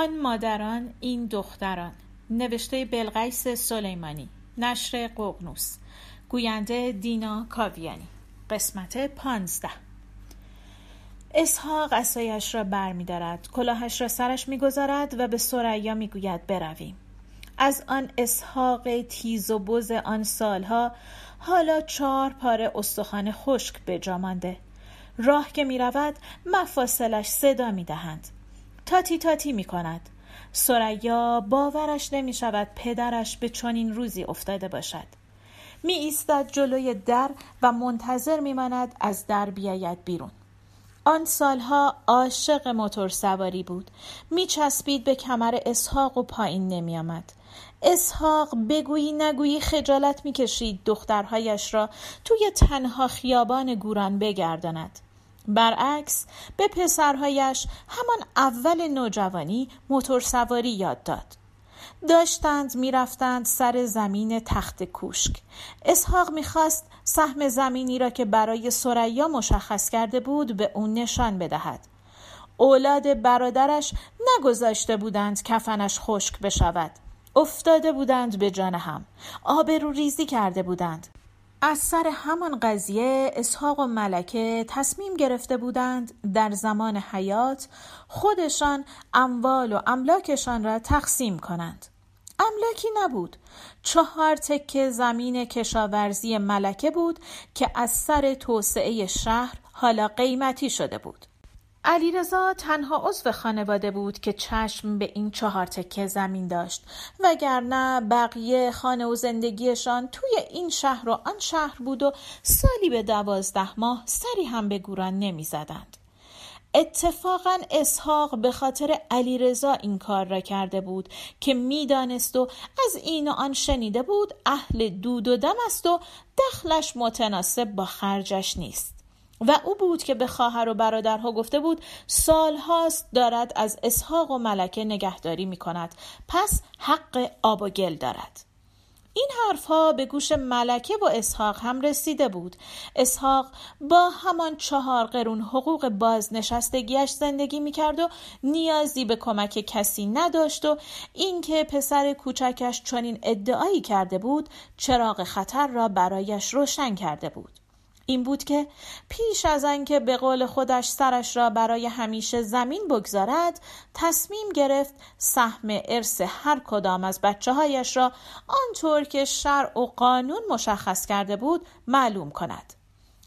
آن مادران این دختران. نوشته بلقیس سلیمانی. نشر ققنوس. گوینده دینا کاویانی. قسمت پانزده. اسحاق اسایش را بر می دارد. کلاهش را سرش می گذارد و به سریا می گوید برویم. از آن اسحاق تیز و بز آن سالها حالا چهار پاره استخوان خشک به مانده. راه که می رود مفاصلش صدا می دهند تاتی تاتی می کند سریا باورش نمی شود پدرش به چنین روزی افتاده باشد. می ایستد جلوی در و منتظر می ماند از در بیاید بیرون. آن سالها عاشق موتور سواری بود. می چسبید به کمر اسحاق و پایین نمی آمد. اسحاق بگویی نگویی خجالت می کشید دخترهایش را توی تنها خیابان گوران بگرداند. برعکس به پسرهایش همان اول نوجوانی موتور سواری یاد داد. داشتند می‌رفتند سر زمین تخت کوشک. اسحاق می‌خواست سهم زمینی را که برای سریا مشخص کرده بود به اون نشان بدهد. اولاد برادرش نگذاشته بودند کفنش خشک بشود. افتاده بودند به جان هم. آبرو ریزی کرده بودند. از سر همان قضیه اسحاق و ملکه تصمیم گرفته بودند در زمان حیات خودشان اموال و املاکشان را تقسیم کنند. املاکی نبود. چهار تکه زمین کشاورزی ملکه بود که از سر توسعه شهر حالا قیمتی شده بود. علیرضا تنها عضو خانواده بود که چشم به این چهار تکه زمین داشت وگرنه بقیه خانه و زندگیشان توی این شهر و آن شهر بود و سالی به دوازده ماه سری هم به گوران نمی زدند. اتفاقا اسحاق به خاطر علیرضا این کار را کرده بود که می‌دانست و از این و آن شنیده بود اهل دود و دم است و دخلش متناسب با خرجش نیست و او بود که به خواهر و برادرها گفته بود سالهاست دارد از اسحاق و ملکه نگهداری می کند پس حق آب و گل دارد. این حرفها به گوش ملکه و اسحاق هم رسیده بود. اسحاق با همان چهار قرون حقوق بازنشستگیش زندگی می‌کرد و نیازی به کمک کسی نداشت و اینکه پسر کوچکش چنین ادعایی کرده بود چراغ خطر را برایش روشن کرده بود. این بود که پیش از آنکه به قول خودش سرش را برای همیشه زمین بگذارد تصمیم گرفت سهم ارث هر کدام از بچه هایش را آنطور که شرع و قانون مشخص کرده بود معلوم کند.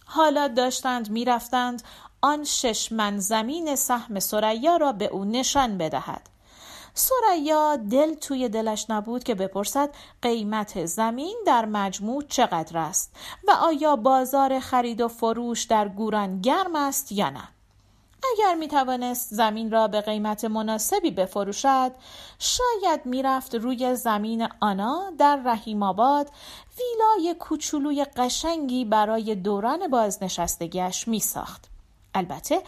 حالا داشتند می‌رفتند آن شش من زمین سهم سریا را به او نشان بدهد. سریا دل توی دلش نبود که بپرسد قیمت زمین در مجموع چقدر است و آیا بازار خرید و فروش در گوران گرم است یا نه اگر می توانست زمین را به قیمت مناسبی بفروشد شاید می‌رفت روی زمین آنا در رحیم آباد ویلای کوچولوی قشنگی برای دوران بازنشستگیش می ساخت. البته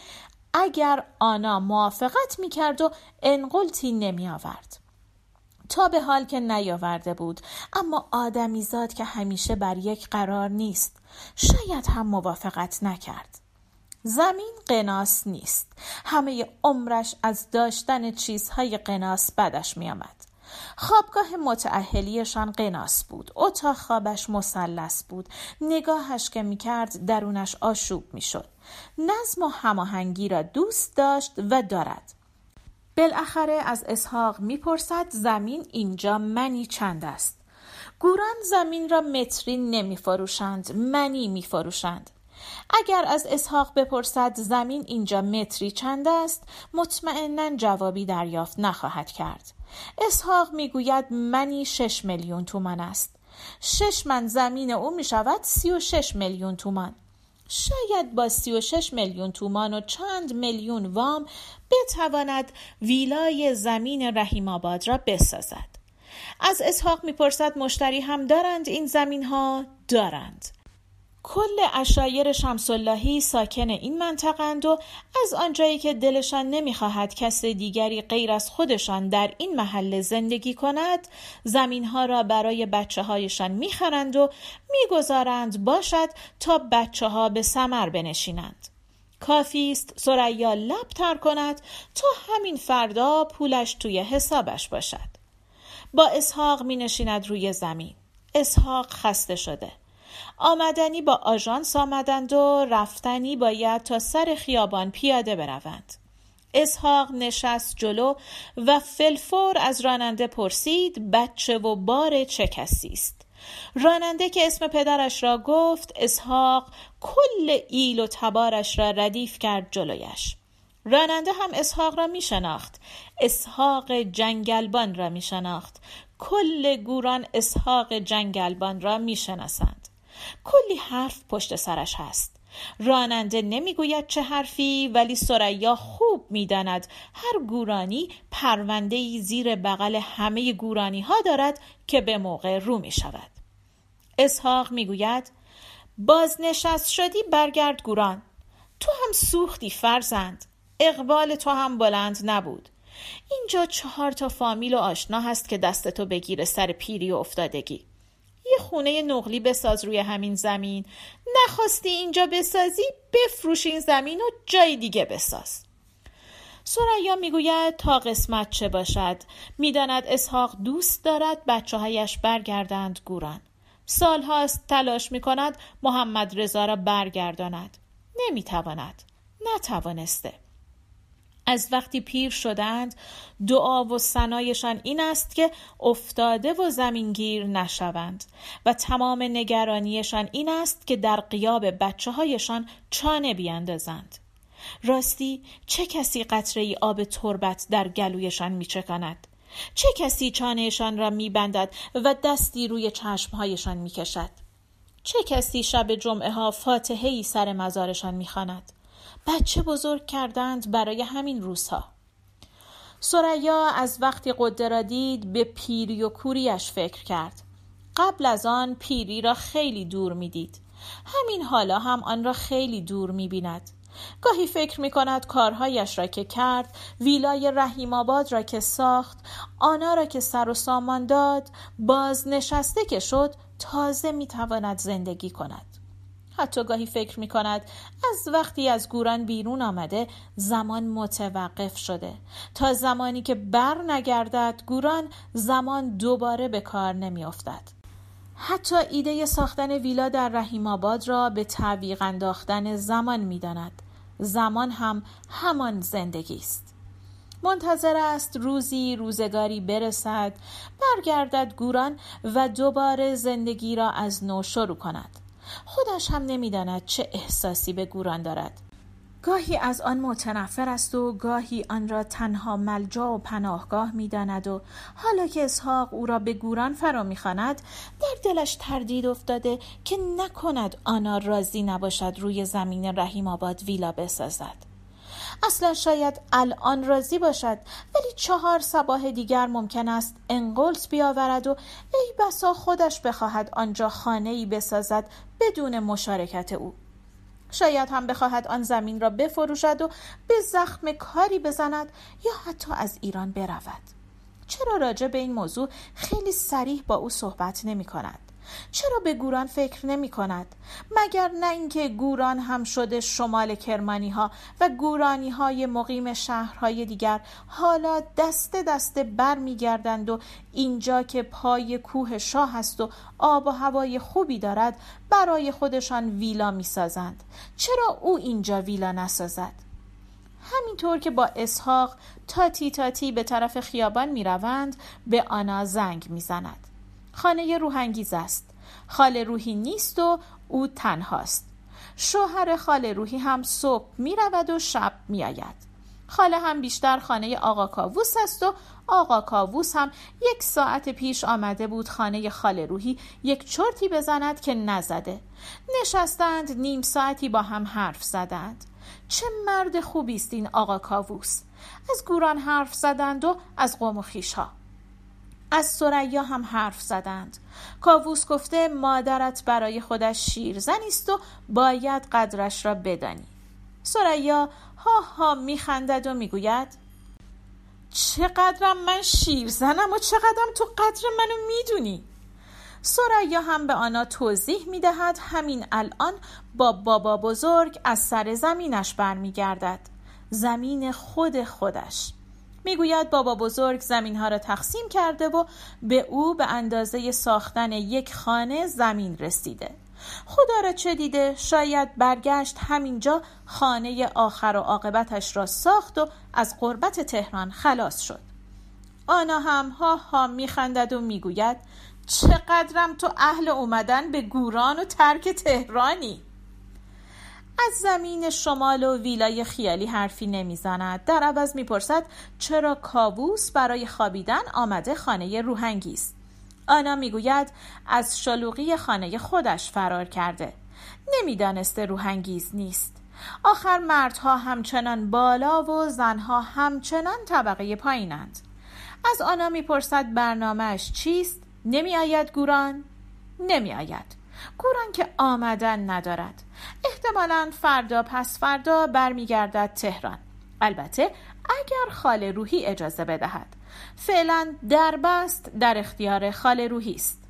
اگر آنا موافقت می‌کرد و انقلتی نمی آورد. تا به حال که نیاورده بود. اما آدمیزاد که همیشه بر یک قرار نیست. شاید هم موافقت نکرد. زمین قناس نیست. همه عمرش از داشتن چیزهای قناس بدش میآمد. خوابگاه متعهلیشان قناس بود. اتاق خوابش مثلث بود. نگاهش که می‌کرد درونش آشوب می‌شد. نظم و هماهنگی را دوست داشت و دارد. بالاخره از اسحاق می‌پرسد زمین اینجا منی چند است؟ گوران زمین را متری نمیفروشند منی میفروشند. اگر از اسحاق بپرسد زمین اینجا متری چند است مطمئنا جوابی دریافت نخواهد کرد. اسحاق می‌گوید منی شش میلیون تومان است. شش من زمین او می شود سی و شش میلیون تومان. شاید با سی و شش میلیون تومان و چند میلیون وام بتواند ویلای زمین رحیم آباد را بسازد. از اسحاق می‌پرسد مشتری هم دارند این زمین ها دارند. کل اشایر شمساللهی ساکن این منطقند و از آنجایی که دلشان نمی‌خواهد کس دیگری غیر از خودشان در این محله زندگی کند زمینها را برای بچه هایشان می‌خرند و می‌گذارند باشد تا بچه ها به سمر بنشینند. کافی است سریا لب تر کند تا همین فردا پولش توی حسابش باشد. با اسحاق می نشیند روی زمین. اسحاق خسته شده. آمدنی با آژانس آمدند و رفتنی باید تا سر خیابان پیاده بروند. اسحاق نشست جلو و فلفور از راننده پرسید بچه و بار چه کسی است؟ راننده که اسم پدرش را گفت اسحاق کل ایل و تبارش را ردیف کرد جلویش. راننده هم اسحاق را می شناخت اسحاق جنگلبان را می شناخت کل گوران اسحاق جنگلبان را می شناسند کلی حرف پشت سرش هست. راننده نمی‌گوید چه حرفی ولی سریا خوب می‌داند. هر گورانی پرونده زیر بغل همه گورانی ها دارد که به موقع رو می شود اسحاق می‌گوید بازنشست شدی برگرد گوران. تو هم سوختی فرزند. اقبال تو هم بلند نبود. اینجا چهار تا فامیل و آشنا هست که دست تو بگیره سر پیری و افتادگی. یه خونه نقلی بساز روی همین زمین. نخواستی اینجا بسازی بفروش این زمین و جای دیگه بساز. سریا می‌گوید تا قسمت چه باشد؟ می‌داند اسحاق دوست دارد بچه هایش برگردند گوران. سالهاست تلاش می کند محمد رضا را برگرداند. نمی‌تواند. نتوانسته. از وقتی پیر شدند دعا و سنایشان این است که افتاده و زمینگیر نشوند. و تمام نگرانیشان این است که در قیاب بچه هایشان چانه بیاندازند راستی چه کسی قطره ای آب تربت در گلویشان میچکاند چه کسی چانهشان را میبندد و دستی روی چشمهایشان می‌کشد؟ چه کسی شب جمعه ها فاتحه سر مزارشان می‌خواند؟ بچه بزرگ کردند برای همین روزها. سریا از وقتی قده را دید به پیری و کوریش فکر کرد. قبل از آن پیری را خیلی دور می‌دید. همین حالا هم آن را خیلی دور می‌بیند. گاهی فکر می کند کارهایش را که کرد ویلای رحیم آباد را که ساخت آنها را که سر و سامان داد باز نشسته که شد تازه می تواند زندگی کند. حتی گاهی فکر می کند از وقتی از گوران بیرون آمده زمان متوقف شده تا زمانی که بر نگردد گوران زمان دوباره به کار نمی افتد. حتی ایده ساختن ویلا در رحیم آباد را به تعویق انداختن زمان می داند. زمان هم همان زندگی است منتظر است روزی روزگاری برسد برگردد گوران و دوباره زندگی را از نو شروع کند خودش هم نمی‌داند چه احساسی به گوران دارد. گاهی از آن متنفر است و گاهی آن را تنها ملجا و پناهگاه می‌داند و حالا که اسحاق او را به گوران فرا می‌خواند در دلش تردید افتاده که نکند آنا راضی نباشد روی زمین رحیم آباد ویلا بسازد. اصلا شاید الان راضی باشد ولی چهار سباه دیگر ممکن است انقلس بیاورد و ای بسا خودش بخواهد آنجا خانه ای بسازد بدون مشارکت او. شاید هم بخواهد آن زمین را بفروشد و به زخم کاری بزند یا حتی از ایران برود. چرا راجع به این موضوع خیلی سریح با او صحبت نمی کند چرا به گوران فکر نمی کند؟ مگر نه اینکه گوران هم شده شمال کرمانی ها و گورانی های مقیم شهرهای دیگر حالا دسته دسته بر می گردند و اینجا که پای کوه شاه است و آب و هوای خوبی دارد برای خودشان ویلا می سازند. چرا او اینجا ویلا نسازد؟ همینطور که با اسحاق تاتی تاتی به طرف خیابان می روند به آنا زنگ می زند. خانه روحانگیز است. خاله روحی نیست و او تنهاست. شوهر خاله روحی هم صبح می رود و شب می آید خاله هم بیشتر خانه آقا کاووس است و آقا کاووس هم یک ساعت پیش آمده بود خانه خاله روحی یک چرتی بزند که نزده. نشستند نیم ساعتی با هم حرف زدند. چه مرد خوبی است این آقا کاووس. از گوران حرف زدند و از قوم و خیش از سریا هم حرف زدند. کاووس گفته مادرت برای خودش شیرزنی است و باید قدرش را بدانی. سریا ها ها میخندد و می‌گوید چقدرم من شیرزنم و چقدرم تو قدر منو می‌دونی؟ سریا هم به آنا توضیح می دهد همین الان با بابا بزرگ از سر زمینش برمیگردد. زمین خود خودش. می‌گوید بابا بزرگ زمین ها را تقسیم کرده و به او به اندازه ساختن یک خانه زمین رسیده. خدا را چه دیده؟ شاید برگشت همینجا خانه آخر و عاقبتش را ساخت و از قربت تهران خلاص شد. آنا هم ها ها میخندد و می‌گوید چقدرم تو اهل اومدن به گوران و ترک تهرانی؟ از زمین شمال و ویلای خیالی حرفی نمی‌زند. در عوض می‌پرسد چرا کابوس برای خوابیدن آمده خانه روحنگی است آنا می‌گوید از شلوغی خانه خودش فرار کرده. نمی‌دانسته روحنگیز نیست. آخر مردها همچنان بالا و زنها همچنان طبقه پایینند از آنا می‌پرسد برنامهش چیست؟ نمی آید گوران؟ نمی آید گوران که آمدن ندارد. احتمالا فردا پس فردا برمیگردد تهران. البته اگر خال روحی اجازه بدهد. فعلا دربست در اختیار خال روحی است.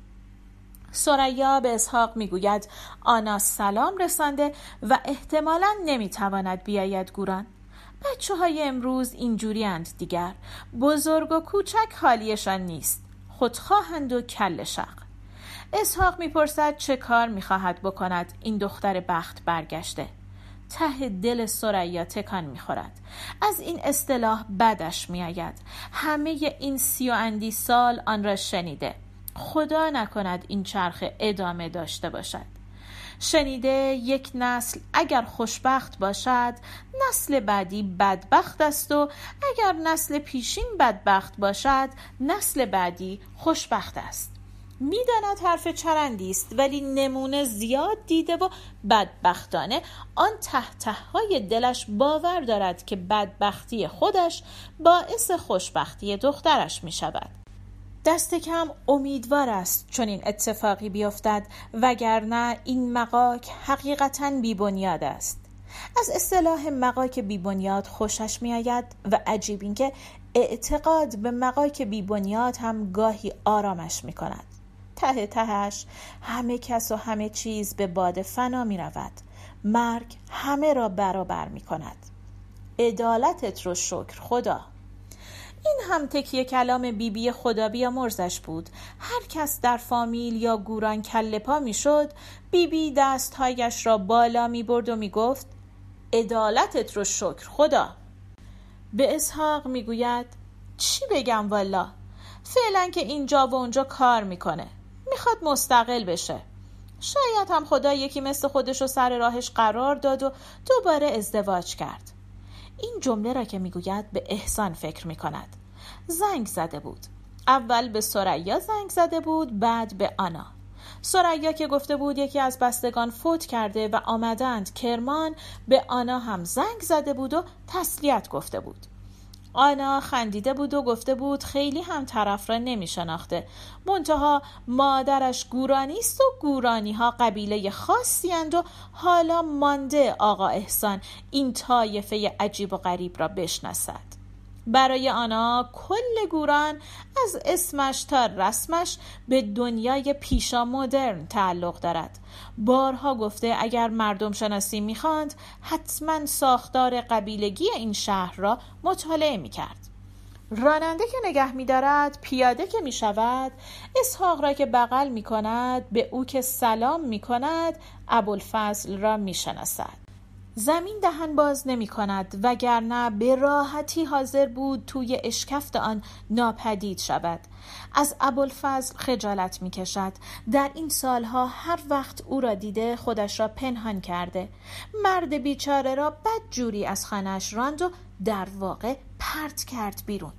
سریا به اسحاق می‌گوید آنا سلام رسانده و احتمالا نمی‌تواند بیاید گوران. بچه های امروز اینجوری اند دیگر. بزرگ و کوچک حالیشان نیست. خودخواهند و کل شق اسحاق می‌پرسد چه کار می‌خواهد بکند. این دختر بخت برگشته. ته دل سریا تکان می‌خورد. از این اصطلاح بدش میآید. همه این سی و اندی سال آن را شنیده. خدا نکند این چرخ ادامه داشته باشد. شنیده یک نسل اگر خوشبخت باشد نسل بعدی بدبخت است و اگر نسل پیشین بدبخت باشد نسل بعدی خوشبخت است. می‌داند حرف چرندی است ولی نمونه زیاد دیده و بدبختانه آن ته های دلش باور دارد که بدبختی خودش باعث خوشبختی دخترش می شود دست کم امیدوار است چون این اتفاقی بیفتد وگرنه این مقاک حقیقتا بیبنیاد است. از اصطلاح مقاک بیبنیاد خوشش میآید و عجیب اینکه اعتقاد به مقاک بیبنیاد هم گاهی آرامش می کند ته تهش همه کس و همه چیز به باد فنا می رود. مرگ همه را برابر می کند. عدالتت رو شکر خدا. این هم تکیه کلام بیبی بی خدا مرزش بود. هر کس در فامیل یا گوران کله پا شد بیبی دستهایش را بالا می برد و می گفت عدالتت رو شکر خدا. به اسحاق می گوید چی بگم والا؟ فعلا که اینجا و اونجا کار می‌کنه می‌خواد مستقل بشه. شاید هم خدا یکی مثل خودش رو سر راهش قرار داد و دوباره ازدواج کرد. این جمله را که می‌گوید به احسان فکر می‌کند. زنگ زده بود. اول به سریا زنگ زده بود بعد به آنا. سریا که گفته بود یکی از بستگان فوت کرده و آمدند کرمان به آنا هم زنگ زده بود و تسلیت گفته بود. آنا خندیده بود و گفته بود خیلی هم طرف را نمی شناخته. منتها مادرش گورانی است و گورانی ها قبیله خاصی و حالا مانده آقا احسان این طایفه عجیب و غریب را بشناسد. برای آنها کل گوران از اسمش تا رسمش به دنیای پیشا مدرن تعلق دارد. بارها گفته اگر مردم شناسی می‌خواند حتما ساختار قبیلگی این شهر را مطالعه می‌کرد. راننده که نگه میدارد پیاده که می‌شود اسحاق را که بغل می‌کند به او که سلام می‌کند ابوالفضل را می‌شناسد. زمین دهن باز نمی کند وگرنه به راحتی حاضر بود توی اشکفت آن ناپدید شود. از ابوالفضل خجالت می کشد در این سالها هر وقت او را دیده خودش را پنهان کرده. مرد بیچاره را بد جوری از خانهش راند و در واقع پرت کرد بیرون.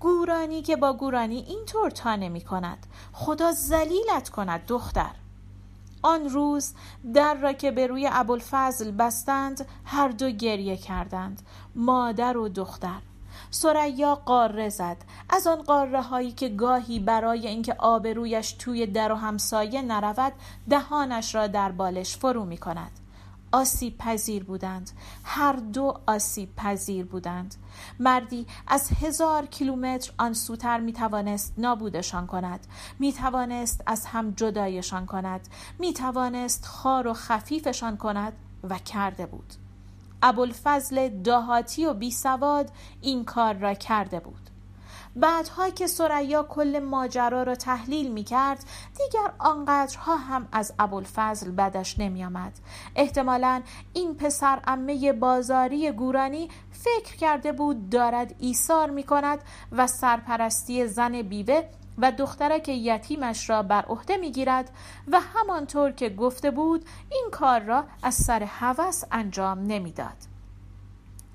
گورانی که با گورانی اینطور تا نمی کند خدا زلیلت کند دختر. آن روز در را که به روی ابوالفضل بستند هر دو گریه کردند مادر و دختر. سریا قاره زد. از آن قاره هایی که گاهی برای اینکه آبرویش توی در و همسایه نرود دهانش را در بالش فرو می کند آسیب پذیر بودند. هر دو آسیب پذیر بودند. مردی از هزار کیلومتر آن سوتر می توانست نابودشان کند. می توانست از هم جدایشان کند. می توانست خار و خفیفشان کند و کرده بود. ابوالفضل دهاتی و بی سواد این کار را کرده بود. بعدها که سریا کل ماجرا را تحلیل می کرد دیگر آنقدرها هم از ابوالفضل بدش نمی آمد. احتمالا این پسر امه بازاری گورانی فکر کرده بود دارد ایثار می کند و سرپرستی زن بیوه و دخترک یتیمش را بر عهده می‌گیرد و همانطور که گفته بود این کار را از سر هوس انجام نمی‌داد.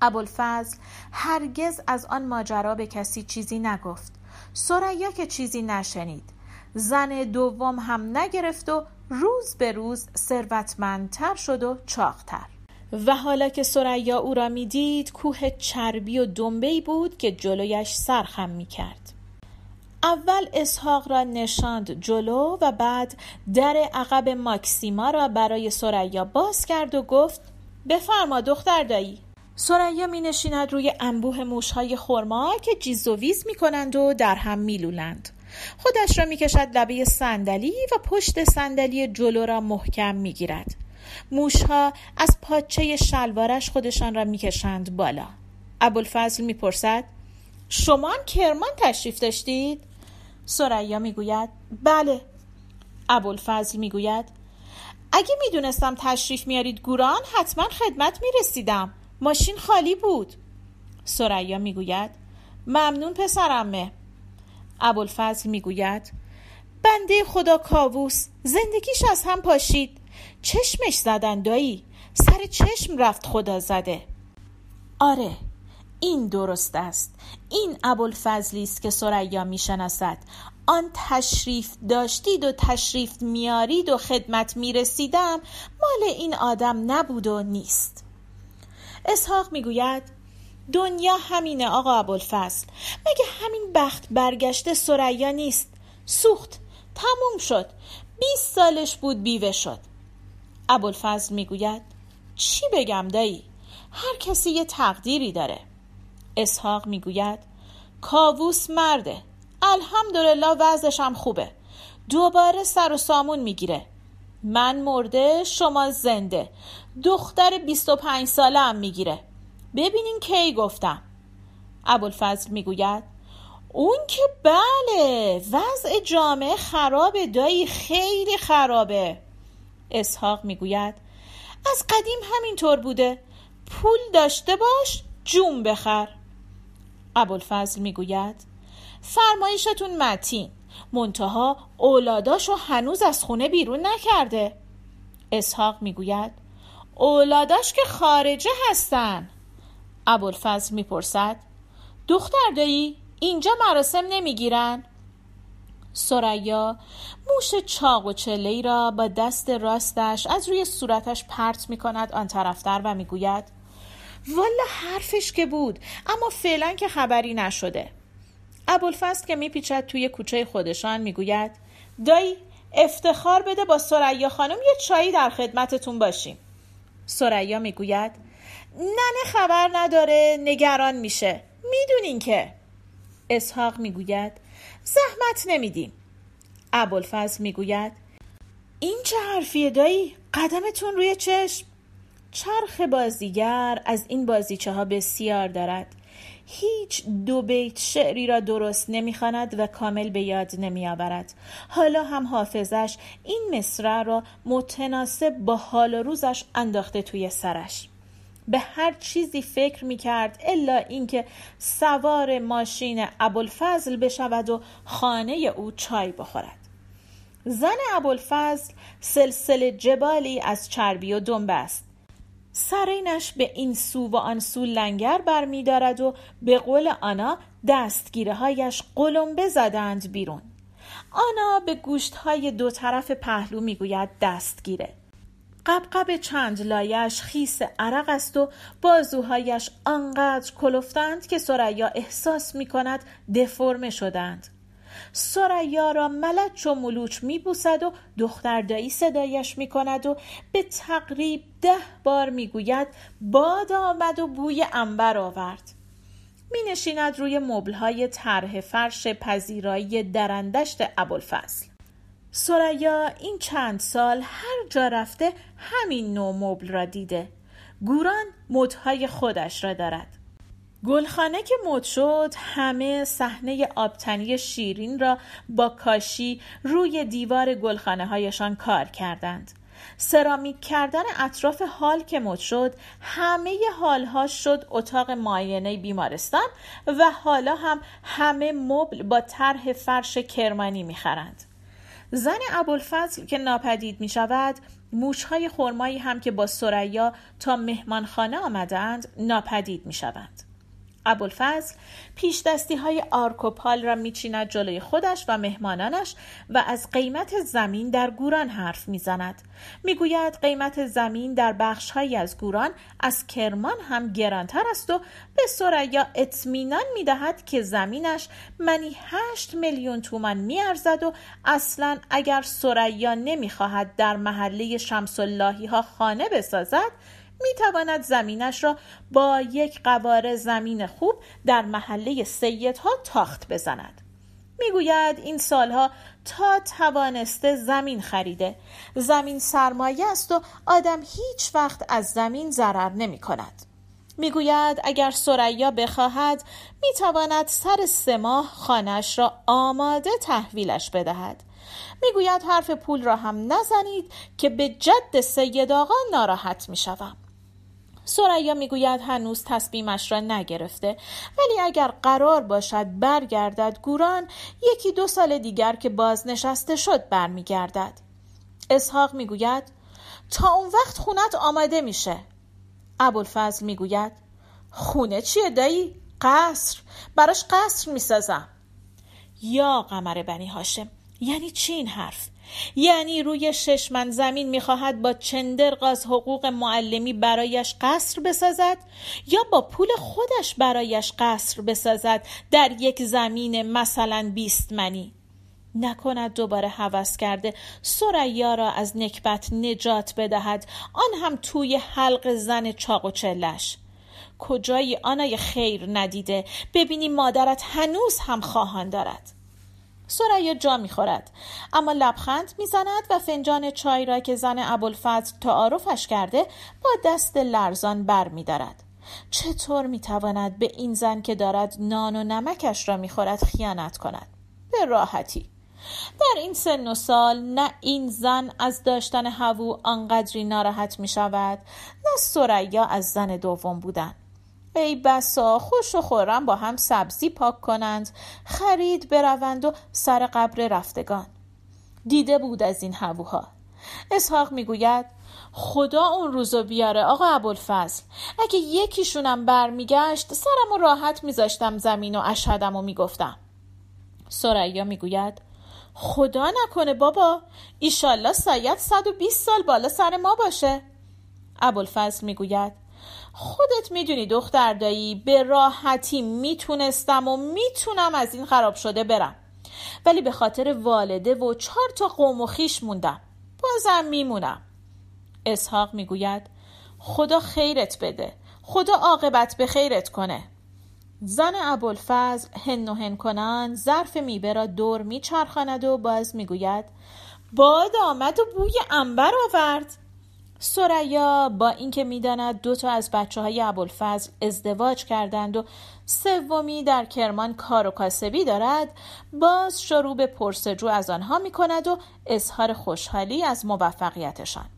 ابوالفضل هرگز از آن ماجرا به کسی چیزی نگفت. سریا که چیزی نشنید. زن دوم هم نگرفت و روز به روز ثروتمندتر شد و چاقتر. و حالا که سریا او را می‌دید کوه چربی و دنبهی بود که جلویش سرخم می‌کرد. اول اسحاق را نشاند جلو و بعد در عقب ماکسیما را برای سریا باز کرد و گفت بفرما دختر دایی. سریا می نشیند روی انبوه موشهای خرما که جیز و ویز می کنند و در هم می لولند. خودش را می کشد لبه صندلی و پشت صندلی جلو را محکم می گیرد. موشها از پاچه شلوارش خودشان را می کشند بالا. ابوالفضل می پرسد شما هم کرمان تشریف داشتید؟ سریا می گوید بله. ابوالفضل می گوید اگه می دونستم تشریف میارید گوران حتما خدمت می رسیدم. ماشین خالی بود. سریا می‌گوید ممنون پسرمه. ابوالفضل می‌گوید بنده خدا کاووس زندگیش از هم پاشید. چشمش زدن دایی سر چشم رفت خدا زده. آره این درست است. این ابوالفضلی است که سریا می‌شناسد. آن تشریف داشتید و تشریف میارید و خدمت می‌رسیدم مال این آدم نبود و نیست. اسحاق می‌گوید دنیا همینه آقا ابوالفضل. مگه همین بخت برگشته سریا نیست؟ سوخت تموم شد. بیست سالش بود بیوه شد. ابوالفضل می‌گوید چی بگم دایی؟ هر کسی یه تقدیری داره. اسحاق می‌گوید کاووس مرده. الحمدلله وضعش هم خوبه. دوباره سر و سامون می‌گیره. من مرده شما زنده. دختر 25 ساله هم می‌گیره. ببینین کی گفتم. ابوالفضل می‌گوید اون که بله وضع جامعه خرابه دایی خیلی خرابه. اسحاق می‌گوید از قدیم همینطور بوده. پول داشته باش جون بخر. ابوالفضل می‌گوید فرمایشتون متین. منتها اولاداشو هنوز از خونه بیرون نکرده. اسحاق می‌گوید اولاداش که خارجه هستن. ابوالفضل می‌پرسد دختر دایی اینجا مراسم نمی‌گیرن؟ سریا موش چاق و چله را با دست راستش از روی صورتش پرت می کند آن طرفتر و می‌گوید والا حرفش که بود اما فعلا که خبری نشده. ابوالفضل که میپیچد توی کوچه خودشان می‌گوید دایی افتخار بده با سریا خانم یه چایی در خدمتتون باشیم. سریا می‌گوید ننه خبر نداره نگران میشه. می‌دونین که. اسحاق می‌گوید زحمت نمیدیم. ابوالفضل می‌گوید این چه حرفیه دایی؟ قدمتون روی چشم. چرخ بازیگر از این بازیچه ها بسیار دارد. هیچ دو بیت شعری را درست نمی‌خواند و کامل به یاد نمیآورد. حالا هم حافظش این مصرع را متناسب با حال و روزش انداخته توی سرش. به هر چیزی فکر می کرد الا اینکه سوار ماشین ابوالفضل بشود و خانه او چای بخورد. زن ابوالفضل سلسله جبالی از چربی و دنبه است. سرینش به این سو و آن سو لنگر برمیدارد و به قول آنا دستگیره هایش قلمبه زدند بیرون. آنا به گوشت های دو طرف پهلو می‌گوید دستگیره. قبقب چند لایش خیس عرق است و بازوهایش آنقدر کلفتند که سریا احساس می کند دفرمه شدند. سریا را ملچ و ملوچ میبوسد و دختردایی صدایش می‌کند و به تقریب ده بار می‌گوید باد آمد و بوی انبر آورد. می نشیند روی مبلهای طرح فرش پذیرایی درندشت ابوالفضل. سریا این چند سال هر جا رفته همین نوع مبل را دیده. گوران مدهای خودش را دارد. گلخانه که مد شد همه صحنه آبتنی شیرین را با کاشی روی دیوار گلخانه هایشان کار کردند. سرامیک کردن اطراف حال که مد شد همه حالها شد اتاق معاینه بیمارستان و حالا هم همه مبل با طرح فرش کرمانی می‌خرند. زن ابوالفضل که ناپدید می شود موشهای خرمایی هم که با سریا تا مهمانخانه آمدند ناپدید می شوند ابوالفضل پیش دستی های آرکوپال را میچیند جلوی خودش و مهمانانش و از قیمت زمین در گوران حرف می‌زند. می‌گوید قیمت زمین در بخش از گوران از کرمان هم گرانتر است و به سریا اطمینان می‌دهد که زمینش منی هشت میلیون تومان میارزد و اصلا اگر سریا نمی‌خواهد در محله شمس ها خانه بسازد می تواند زمینش را با یک قواره زمین خوب در محله سیدها تاخت بزند. می‌گوید این سالها تا توانسته زمین خریده. زمین سرمایه است و آدم هیچ وقت از زمین ضرر نمی کند می‌گوید اگر سریا بخواهد می‌تواند سر سه ماه خانش را آماده تحویلش بدهد. می‌گوید حرف پول را هم نزنید که به جد سید آقا ناراحت می‌شوم. سریا می‌گوید هنوز تصمیمش را نگرفته ولی اگر قرار باشد برگردد گوران یکی دو سال دیگر که بازنشسته شد برمیگردد. اسحاق می‌گوید تا اون وقت خونت آماده میشه. ابوالفضل می‌گوید خونه چیه دایی؟ قصر. براش قصر می‌سازم. یا قمر بنی هاشم یعنی چی این حرف. یعنی روی شش من زمین می‌خواهد با چندرغاز حقوق معلمی برایش قصر بسازد یا با پول خودش برایش قصر بسازد در یک زمین مثلا بیست منی. نکند دوباره هوس کرده سریا را از نکبت نجات بدهد. آن هم توی حلق زن چاق و چلش کجایی آنای خیر ندیده؟ ببینی مادرت هنوز هم خواهان دارد. سریا جا می‌خورد. اما لبخند می‌زند و فنجان چای را که زن ابوالفضل تعارفش کرده با دست لرزان بر میدارد. چطور می‌تواند به این زن که دارد نان و نمکش را می‌خورد خیانت کند؟ به راحتی. در این سن و سال نه این زن از داشتن هوو آنقدری ناراحت می شود نه سریا از زن دوم بودن. ای بسا خوش و خورم با هم سبزی پاک کنند. خرید بروند و سر قبر رفتگان. دیده بود از این هووها. اسحاق می‌گوید خدا اون روزو بیاره آقا ابوالفضل. اگه یکیشونم برمیگشت سرمو راحت میذاشتم زمین و اشهدم و می‌گفتم. سریا می‌گوید خدا نکنه بابا ایشالله ساید 120 سال بالا سر ما باشه. ابوالفضل می‌گوید خودت می‌دونی دختر دایی به راحتی می‌تونستم و می‌تونم از این خراب شده برم. ولی به خاطر والده و چهار تا قوم و خیش موندم. بازم میمونم. اسحاق می‌گوید خدا خیرت بده. خدا عاقبت به خیرت کنه. زن ابوالفضل هن و هن کنان ظرف میبه را دور میچرخاند و باز می‌گوید باد آمد و بوی انبر آورد. سریا با اینکه می‌داند دو تا از بچه های ابوالفضل ازدواج کردند و سومی در کرمان کار و کاسبی دارد باز شروع به پرسجو از آنها می کند و اظهار خوشحالی از موفقیتشان.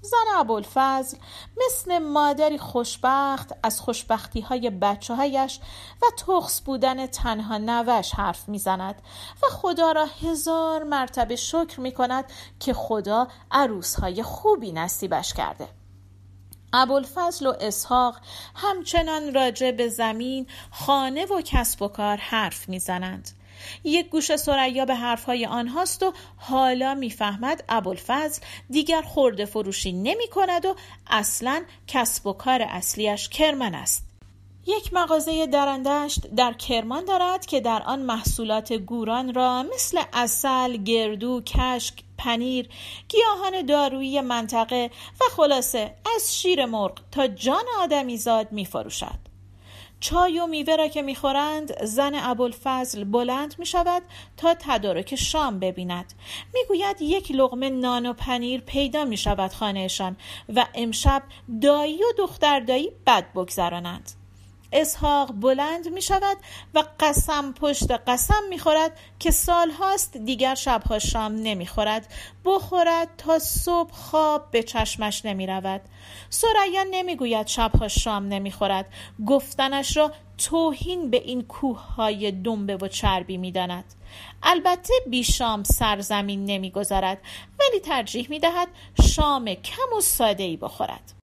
زن ابوالفضل مثل مادری خوشبخت از خوشبختی های بچه هایش و تخص بودن تنها نوش حرف می‌زند و خدا را هزار مرتبه شکر می کند که خدا عروس های خوبی نصیبش کرده. ابوالفضل و اسحاق همچنان راجع به زمین خانه و کسب و کار حرف می‌زنند. یک گوش سریا به حرفهای آنهاست و حالا می‌فهمد ابوالفضل دیگر خورده فروشی نمی کند و اصلا کسب و کار اصلیش کرمن است یک مغازه درندشت در کرمان دارد که در آن محصولات گوران را مثل اصل، گردو، کشک، پنیر، گیاهان دارویی منطقه و خلاصه از شیر مرغ تا جان آدمیزاد می فروشد. چای و میوه را که می‌خورند زن ابوالفضل بلند می شود تا تدارک شام ببیند. می‌گوید یک لغمه نان و پنیر پیدا می شود خانهشان و امشب دایی و دختر دایی بد بگذرانند. اسحاق بلند می شود و قسم پشت قسم می خورد که سال هاست دیگر شبها شام نمی خورد بخورد تا صبح خواب به چشمش نمی رود سریا نمی گوید شبها شام نمی خورد گفتنش را توهین به این کوه های دنبه و چربی می داند. البته بیشام سرزمین نمی گذارد ولی ترجیح می دهد شام کم و ساده ای بخورد.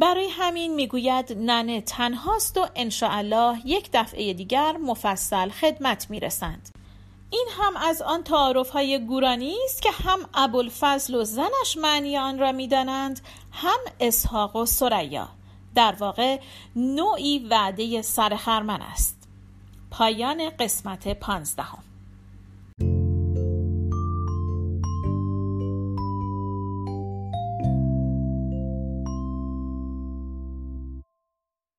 برای همین می‌گوید ننه تنهاست و انشاءالله یک دفعه دیگر مفصل خدمت می‌رسند. این هم از آن تعارف های گورانی است که هم ابوالفضل و زنش معنی آن را می‌دانند هم اسحاق و سریا در واقع نوعی وعده سرخرمن است. پایان قسمت پانزدهم.